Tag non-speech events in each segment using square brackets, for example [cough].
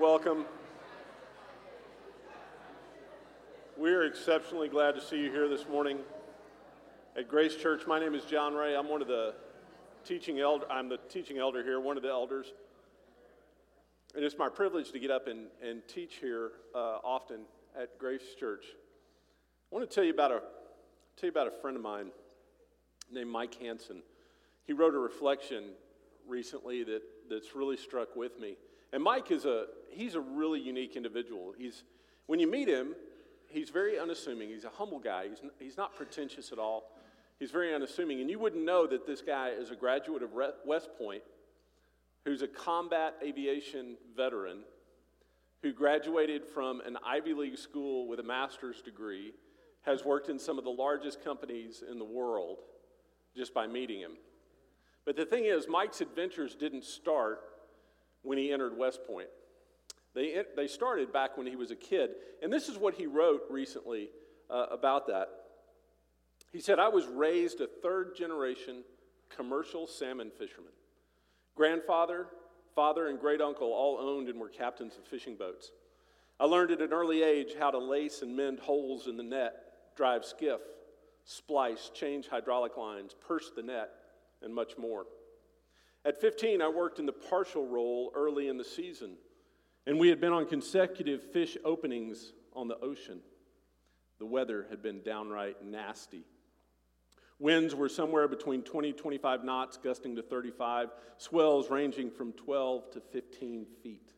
Welcome. We are exceptionally glad to see you here this morning at Grace Church. My name is John Ray. I'm one of the teaching elder. I'm the teaching elder here, one of the elders, and it's my privilege to get up and, and teach here uh, often at Grace Church. I want to tell you about a tell you about a friend of mine named Mike Hanson. He wrote a reflection recently that, that's really struck with me. And Mike is a he's a really unique individual. He's when you meet him, he's very unassuming. He's a humble guy. He's, he's not pretentious at all. He's very unassuming. And you wouldn't know that this guy is a graduate of West Point, who's a combat aviation veteran, who graduated from an Ivy League school with a master's degree, has worked in some of the largest companies in the world just by meeting him. But the thing is, Mike's adventures didn't start when he entered West Point. They, they started back when he was a kid. And this is what he wrote recently uh, about that. He said, I was raised a third generation commercial salmon fisherman. Grandfather, father, and great uncle all owned and were captains of fishing boats. I learned at an early age how to lace and mend holes in the net, drive skiff, splice, change hydraulic lines, purse the net, and much more. At 15, I worked in the partial role early in the season, and we had been on consecutive fish openings on the ocean. The weather had been downright nasty. Winds were somewhere between 20 25 knots, gusting to 35, swells ranging from 12 to 15 feet.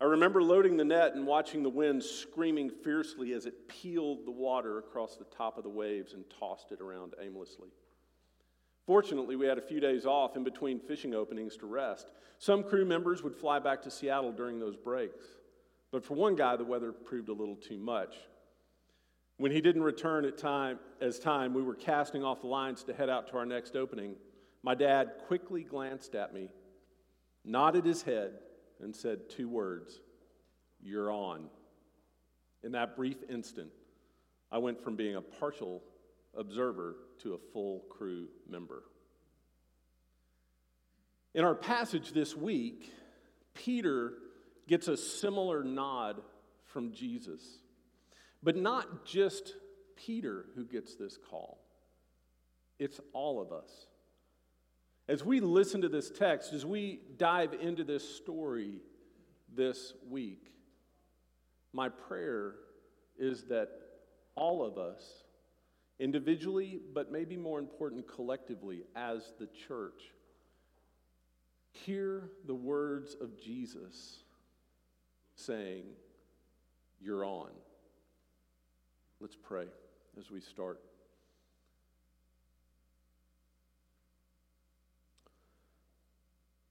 I remember loading the net and watching the wind screaming fiercely as it peeled the water across the top of the waves and tossed it around aimlessly. Fortunately, we had a few days off in between fishing openings to rest. Some crew members would fly back to Seattle during those breaks. But for one guy, the weather proved a little too much. When he didn't return at time, as time, we were casting off the lines to head out to our next opening. My dad quickly glanced at me, nodded his head, and said two words You're on. In that brief instant, I went from being a partial observer to a full crew member. In our passage this week, Peter gets a similar nod from Jesus. But not just Peter who gets this call, it's all of us. As we listen to this text, as we dive into this story this week, my prayer is that all of us individually, but maybe more important, collectively as the church. Hear the words of Jesus saying, You're on. Let's pray as we start.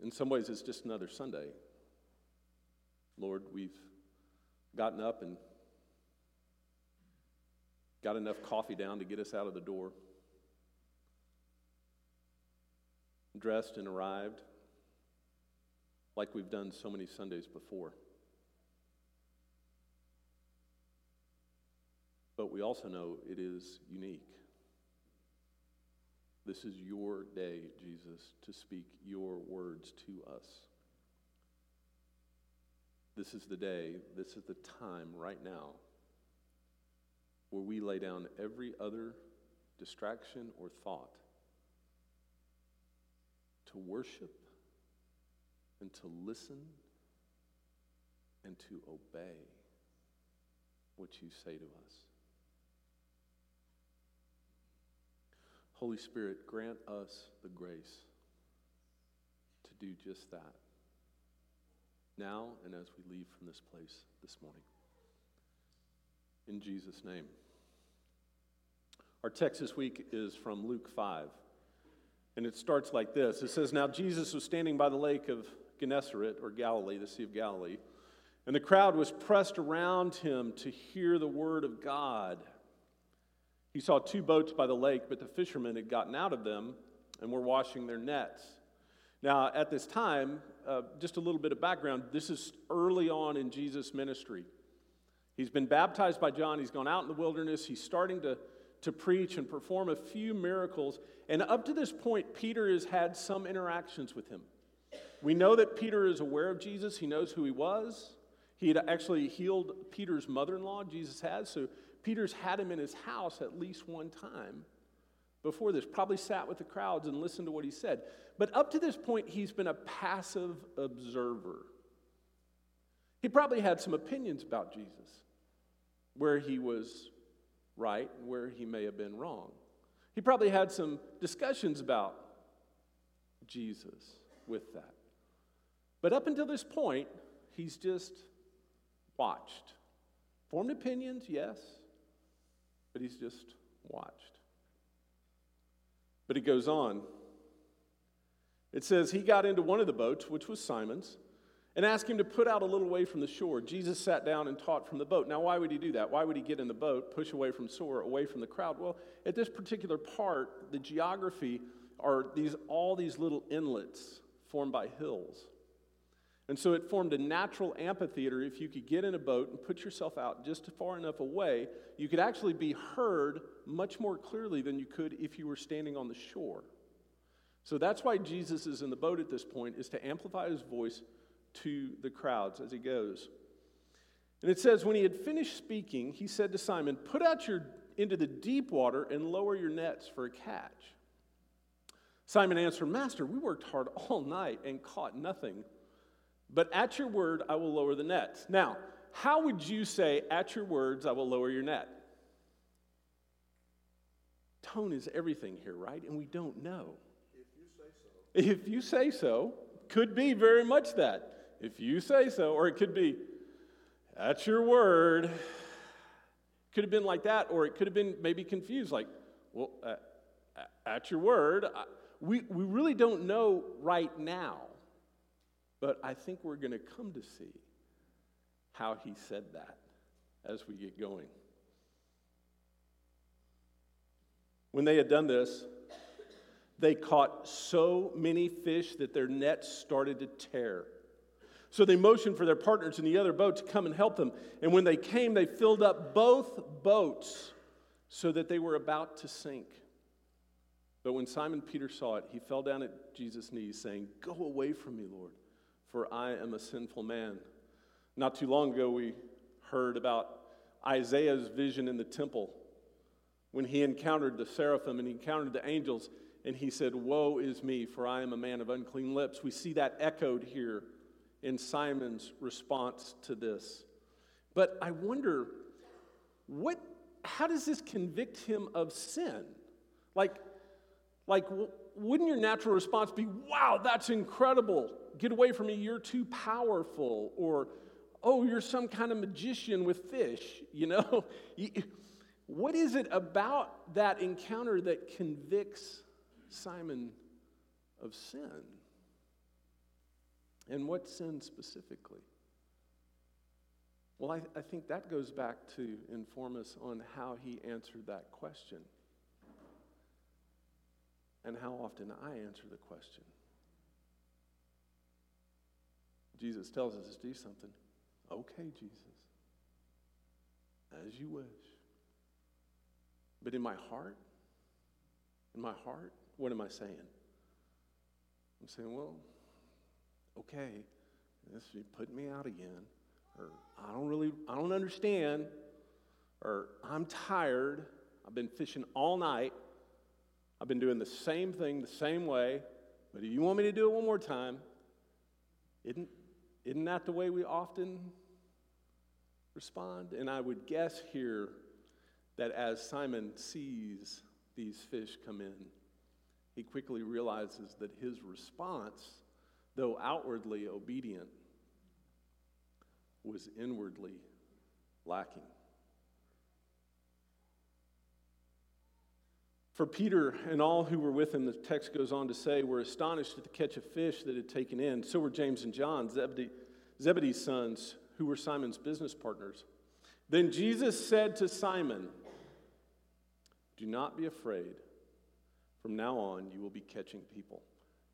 In some ways, it's just another Sunday. Lord, we've gotten up and got enough coffee down to get us out of the door. Dressed and arrived like we've done so many Sundays before. But we also know it is unique. This is your day, Jesus, to speak your words to us. This is the day, this is the time right now where we lay down every other distraction or thought to worship and to listen and to obey what you say to us. Holy Spirit, grant us the grace to do just that now and as we leave from this place this morning in Jesus' name. Our text this week is from Luke 5, and it starts like this It says, Now Jesus was standing by the lake of Gennesaret, or Galilee, the Sea of Galilee, and the crowd was pressed around him to hear the word of God. He saw two boats by the lake, but the fishermen had gotten out of them and were washing their nets. Now, at this time, uh, just a little bit of background this is early on in Jesus' ministry. He's been baptized by John. He's gone out in the wilderness. He's starting to, to preach and perform a few miracles. And up to this point, Peter has had some interactions with him. We know that Peter is aware of Jesus, he knows who he was. He had actually healed Peter's mother in law, Jesus has. So Peter's had him in his house at least one time before this, probably sat with the crowds and listened to what he said. But up to this point, he's been a passive observer. He probably had some opinions about Jesus, where he was right and where he may have been wrong. He probably had some discussions about Jesus with that. But up until this point, he's just watched. Formed opinions, yes, but he's just watched. But he goes on. It says he got into one of the boats, which was Simon's, and asked him to put out a little way from the shore. Jesus sat down and taught from the boat. Now, why would he do that? Why would he get in the boat, push away from shore, away from the crowd? Well, at this particular part, the geography are these all these little inlets formed by hills. And so it formed a natural amphitheater. If you could get in a boat and put yourself out just far enough away, you could actually be heard much more clearly than you could if you were standing on the shore. So that's why Jesus is in the boat at this point, is to amplify his voice to the crowds as he goes. And it says, when he had finished speaking, he said to Simon, Put out your into the deep water and lower your nets for a catch. Simon answered, Master, we worked hard all night and caught nothing. But at your word, I will lower the nets. Now, how would you say, At your words, I will lower your net? Tone is everything here, right? And we don't know. If you say so. If you say so, could be very much that if you say so, or it could be, that's your word. Could have been like that, or it could have been maybe confused, like, well, uh, at your word. we, we really don't know right now, but I think we're going to come to see how he said that as we get going. When they had done this, they caught so many fish that their nets started to tear. So they motioned for their partners in the other boat to come and help them. And when they came, they filled up both boats so that they were about to sink. But when Simon Peter saw it, he fell down at Jesus' knees, saying, Go away from me, Lord, for I am a sinful man. Not too long ago, we heard about Isaiah's vision in the temple when he encountered the seraphim and he encountered the angels, and he said, Woe is me, for I am a man of unclean lips. We see that echoed here in Simon's response to this. But I wonder, what, how does this convict him of sin? Like, like, wouldn't your natural response be, wow, that's incredible. Get away from me, you're too powerful. Or, oh, you're some kind of magician with fish, you know? [laughs] what is it about that encounter that convicts Simon of sin? And what sin specifically? Well, I, I, think that goes back to inform us on how he answered that question and how often I answer the question. Jesus tells us to do something. Okay, Jesus, as you wish. But in my heart, in my heart, what am I saying? I'm saying, well, okay, this you put me out again, or I don't really, I don't understand, or I'm tired. I've been fishing all night. I've been doing the same thing the same way, but if you want me to do it one more time, isn't, isn't that the way we often respond? And I would guess here that as Simon sees these fish come in, he quickly realizes that his response though outwardly obedient, was inwardly lacking. For Peter and all who were with him, the text goes on to say, were astonished at the catch of fish that had taken in. So were James and John, Zebedee, Zebedee's sons, who were Simon's business partners. Then Jesus said to Simon, Do not be afraid. From now on, you will be catching people.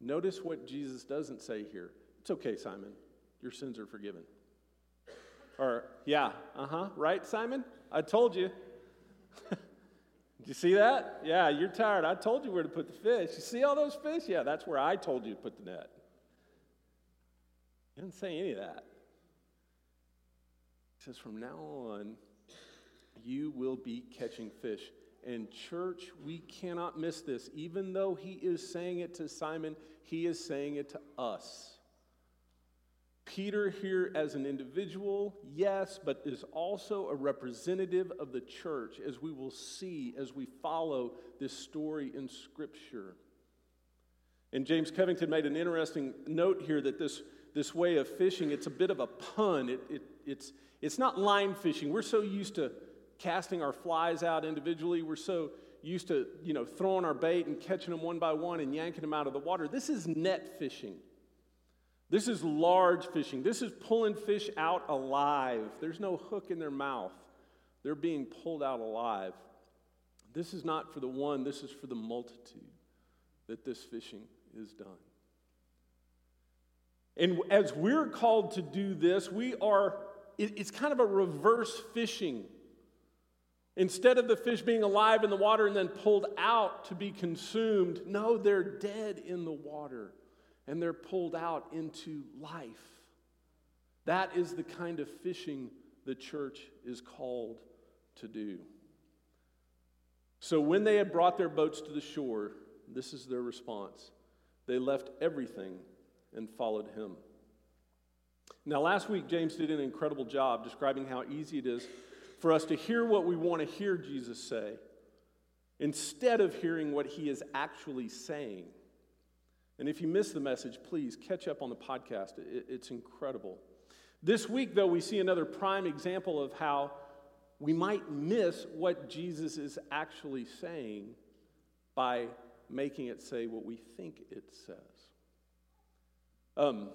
Notice what Jesus doesn't say here. It's okay, Simon. Your sins are forgiven. Or, yeah, uh huh, right, Simon? I told you. Did [laughs] you see that? Yeah, you're tired. I told you where to put the fish. You see all those fish? Yeah, that's where I told you to put the net. He didn't say any of that. He says, From now on, you will be catching fish. And, church, we cannot miss this. Even though he is saying it to Simon, he is saying it to us. Peter, here as an individual, yes, but is also a representative of the church, as we will see as we follow this story in Scripture. And James Covington made an interesting note here that this, this way of fishing, it's a bit of a pun. It, it, it's, it's not line fishing. We're so used to casting our flies out individually. We're so used to, you know, throwing our bait and catching them one by one and yanking them out of the water. This is net fishing. This is large fishing. This is pulling fish out alive. There's no hook in their mouth. They're being pulled out alive. This is not for the one, this is for the multitude that this fishing is done. And as we're called to do this, we are, it's kind of a reverse fishing. Instead of the fish being alive in the water and then pulled out to be consumed, no, they're dead in the water and they're pulled out into life. That is the kind of fishing the church is called to do. So when they had brought their boats to the shore, this is their response. They left everything and followed him. Now, last week, James did an incredible job describing how easy it is for us to hear what we want to hear Jesus say instead of hearing what he is actually saying. And if you missed the message, please catch up on the podcast. It's incredible. This week, though, we see another prime example of how we might miss what Jesus is actually saying by making it say what we think it says. Um,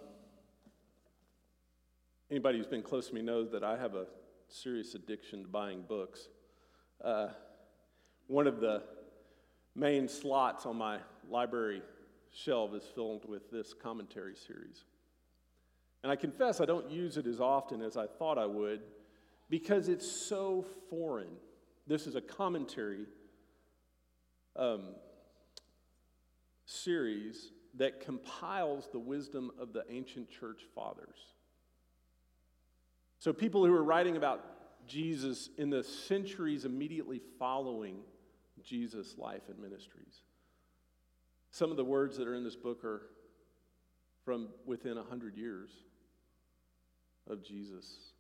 anybody who's been close to me knows that I have a serious addiction to buying books. Uh, one of the main slots on my library shelf is filled with this commentary series. And I confess I don't use it as often as I thought I would because it's so foreign. This is a commentary um, series that compiles the wisdom of the ancient church fathers. So, people who are writing about Jesus in the centuries immediately following Jesus' life and ministries. Some of the words that are in this book are from within 100 years of Jesus.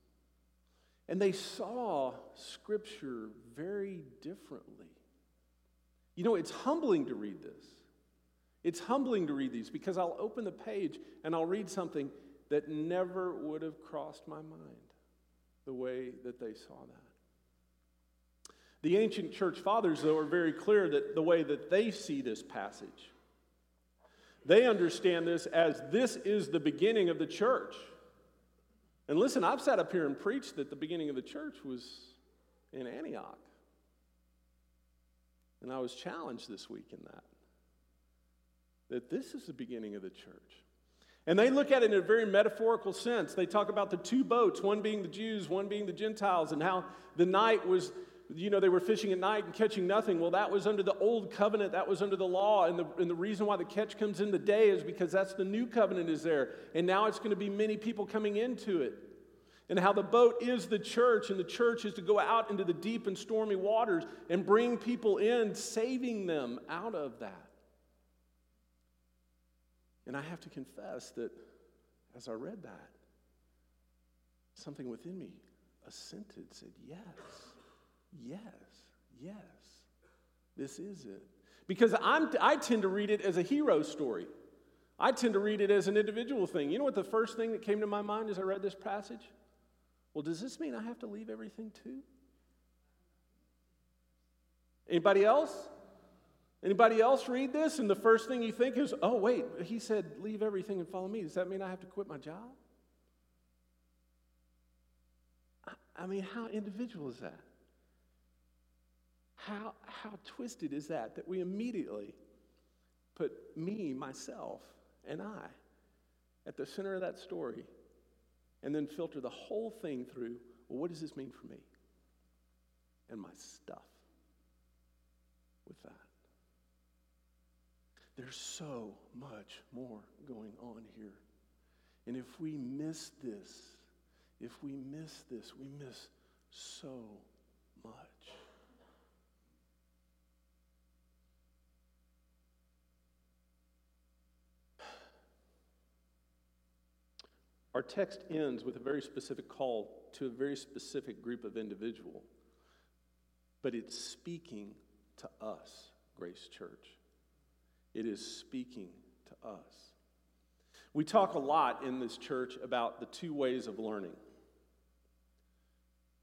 And they saw Scripture very differently. You know, it's humbling to read this. It's humbling to read these because I'll open the page and I'll read something that never would have crossed my mind the way that they saw that. The ancient church fathers, though, are very clear that the way that they see this passage, they understand this as this is the beginning of the church. And listen, I've sat up here and preached that the beginning of the church was in Antioch. And I was challenged this week in that. That this is the beginning of the church. And they look at it in a very metaphorical sense. They talk about the two boats, one being the Jews, one being the Gentiles, and how the night was, you know, they were fishing at night and catching nothing. Well, that was under the old covenant, that was under the law. And the, and the reason why the catch comes in the day is because that's the new covenant is there. And now it's going to be many people coming into it. And how the boat is the church, and the church is to go out into the deep and stormy waters and bring people in, saving them out of that. And I have to confess that as I read that, something within me assented, said, Yes, yes, yes, this is it. Because I'm, I tend to read it as a hero story. I tend to read it as an individual thing. You know what the first thing that came to my mind as I read this passage? Well, does this mean I have to leave everything too? Anybody else? Anybody else read this and the first thing you think is, oh, wait, he said, leave everything and follow me. Does that mean I have to quit my job? I mean, how individual is that? How, how twisted is that that we immediately put me, myself, and I at the center of that story and then filter the whole thing through well, what does this mean for me and my stuff with that? There's so much more going on here. And if we miss this, if we miss this, we miss so much. Our text ends with a very specific call to a very specific group of individual, but it's speaking to us, Grace Church. It is speaking to us. We talk a lot in this church about the two ways of learning.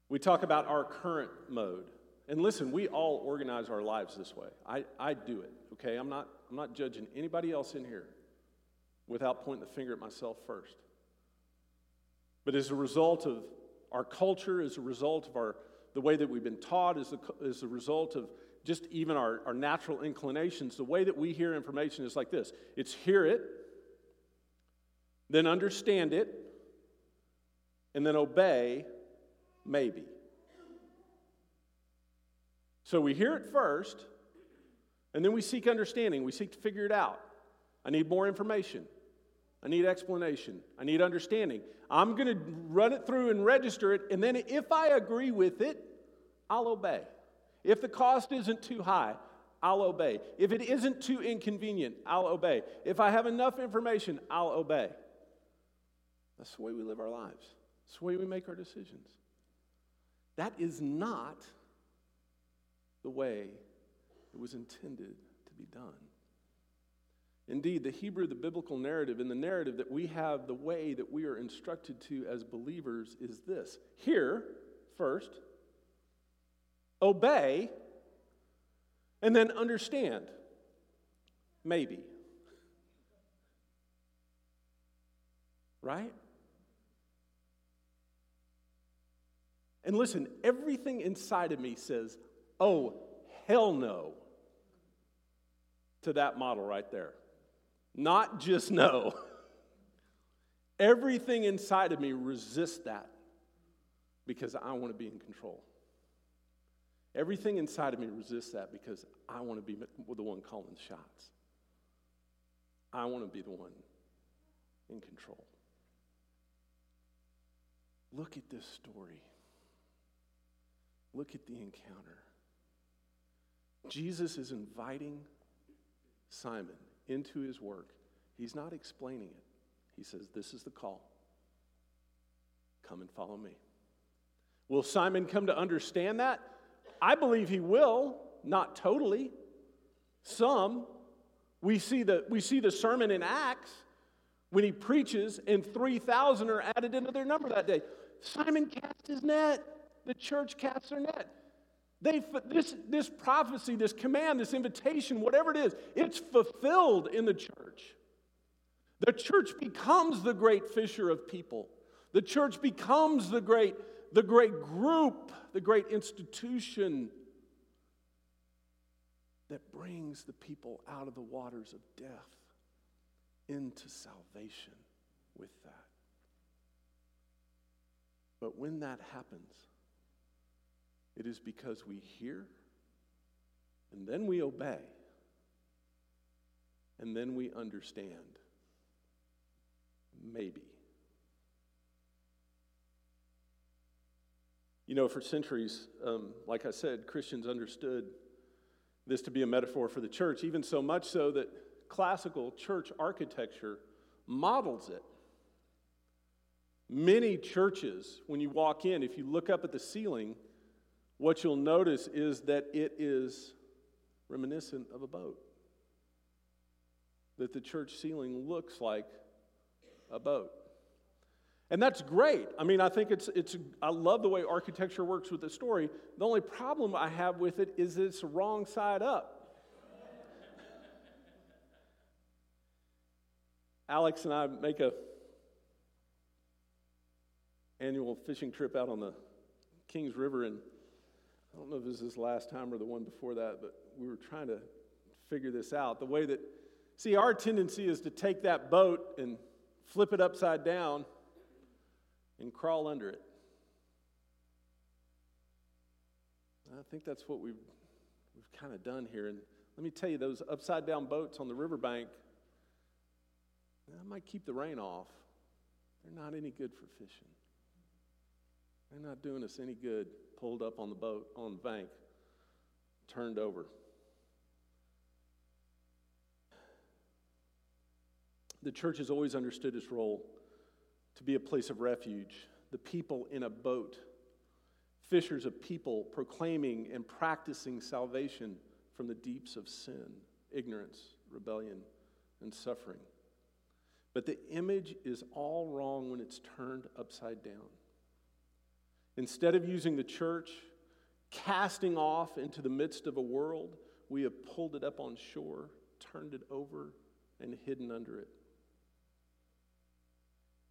We talk about our current mode. And listen, we all organize our lives this way. I, I do it, okay? I'm not, I'm not judging anybody else in here without pointing the finger at myself first. But as a result of our culture, as a result of our, the way that we've been taught, as a, as a result of just even our, our natural inclinations, the way that we hear information is like this it's hear it, then understand it, and then obey, maybe. So we hear it first, and then we seek understanding. We seek to figure it out. I need more information. I need explanation. I need understanding. I'm going to run it through and register it, and then if I agree with it, I'll obey. If the cost isn't too high, I'll obey. If it isn't too inconvenient, I'll obey. If I have enough information, I'll obey. That's the way we live our lives, that's the way we make our decisions. That is not the way it was intended to be done. Indeed, the Hebrew, the biblical narrative, and the narrative that we have, the way that we are instructed to as believers is this Here, first, obey, and then understand. Maybe. Right? And listen, everything inside of me says, oh, hell no, to that model right there. Not just no. [laughs] Everything inside of me resists that because I want to be in control. Everything inside of me resists that because I want to be the one calling the shots. I want to be the one in control. Look at this story. Look at the encounter. Jesus is inviting Simon into his work. He's not explaining it. He says, This is the call. Come and follow me. Will Simon come to understand that? I believe he will, not totally. Some. We see the, we see the sermon in Acts when he preaches, and 3,000 are added into their number that day. Simon cast his net. The church casts their net. They, this, this prophecy, this command, this invitation, whatever it is, it's fulfilled in the church. The church becomes the great fisher of people. The church becomes the great, the great group, the great institution that brings the people out of the waters of death into salvation with that. But when that happens, it is because we hear and then we obey and then we understand. Maybe. You know, for centuries, um, like I said, Christians understood this to be a metaphor for the church, even so much so that classical church architecture models it. Many churches, when you walk in, if you look up at the ceiling, what you'll notice is that it is reminiscent of a boat. That the church ceiling looks like a boat. And that's great. I mean, I think it's, it's, I love the way architecture works with the story. The only problem I have with it is it's wrong side up. Alex and I make a annual fishing trip out on the Kings River, and I don't know if this is last time or the one before that, but we were trying to figure this out. The way that, see, our tendency is to take that boat and flip it upside down and crawl under it. I think that's what we've, we've kind of done here. And let me tell you, those upside down boats on the riverbank, that might keep the rain off. they're not any good for fishing. They're not doing us any good pulled up on the boat, on the bank, turned over. The church has always understood its role to be a place of refuge, the people in a boat, fishers of people proclaiming and practicing salvation from the deeps of sin, ignorance, rebellion, and suffering. But the image is all wrong when it's turned upside down. Instead of using the church, casting off into the midst of a world, we have pulled it up on shore, turned it over, and hidden under it.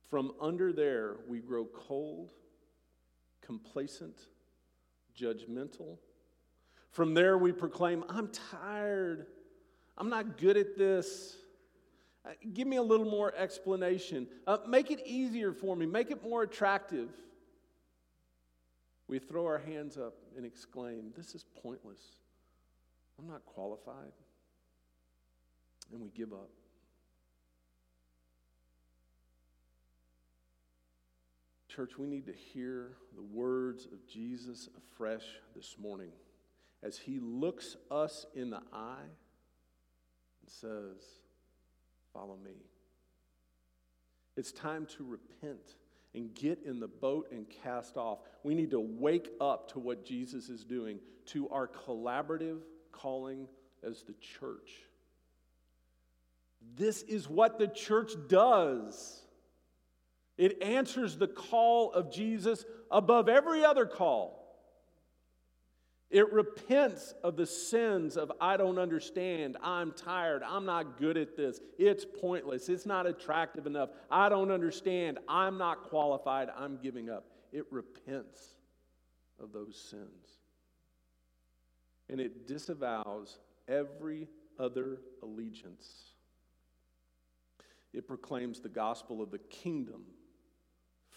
From under there, we grow cold, complacent, judgmental. From there, we proclaim, I'm tired. I'm not good at this. Uh, give me a little more explanation. Uh, make it easier for me, make it more attractive. We throw our hands up and exclaim, This is pointless. I'm not qualified. And we give up. Church, we need to hear the words of Jesus afresh this morning as he looks us in the eye and says, Follow me. It's time to repent and get in the boat and cast off. We need to wake up to what Jesus is doing, to our collaborative calling as the church. This is what the church does. It answers the call of Jesus above every other call. It repents of the sins of I don't understand, I'm tired, I'm not good at this, it's pointless, it's not attractive enough, I don't understand, I'm not qualified, I'm giving up. It repents of those sins. And it disavows every other allegiance. It proclaims the gospel of the kingdom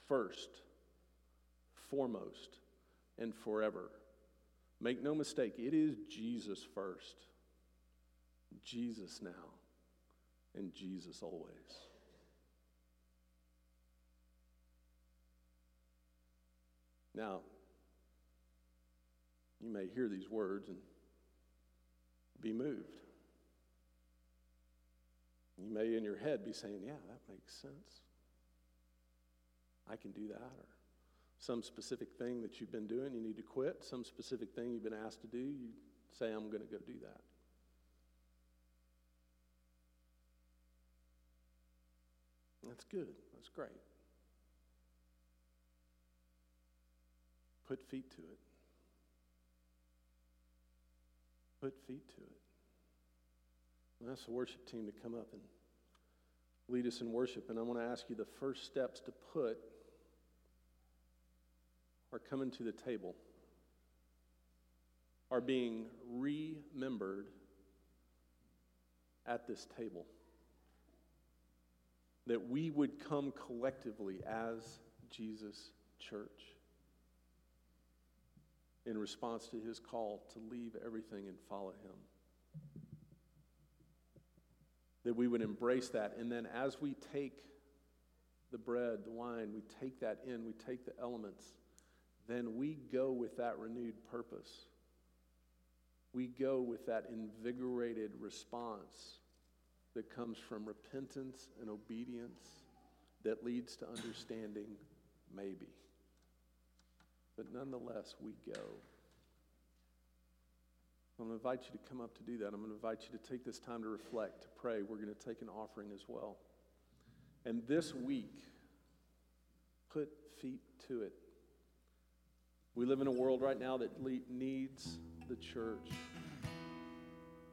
first, foremost, and forever. Make no mistake, it is Jesus first, Jesus now, and Jesus always. Now, you may hear these words and be moved. You may in your head be saying, Yeah, that makes sense. I can do that. Or some specific thing that you've been doing, you need to quit. Some specific thing you've been asked to do, you say, I'm going to go do that. That's good. That's great. Put feet to it. Put feet to it. And ask the worship team to come up and lead us in worship. And I want to ask you the first steps to put are coming to the table, are being remembered at this table. That we would come collectively as Jesus' church in response to his call to leave everything and follow him. That we would embrace that. And then as we take the bread, the wine, we take that in, we take the elements then we go with that renewed purpose. We go with that invigorated response that comes from repentance and obedience that leads to understanding, maybe. But nonetheless, we go. I'm going to invite you to come up to do that. I'm going to invite you to take this time to reflect, to pray. We're going to take an offering as well. And this week, put feet to it. We live in a world right now that le- needs the church.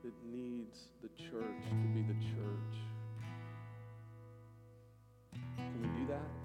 That needs the church to be the church. Can we do that?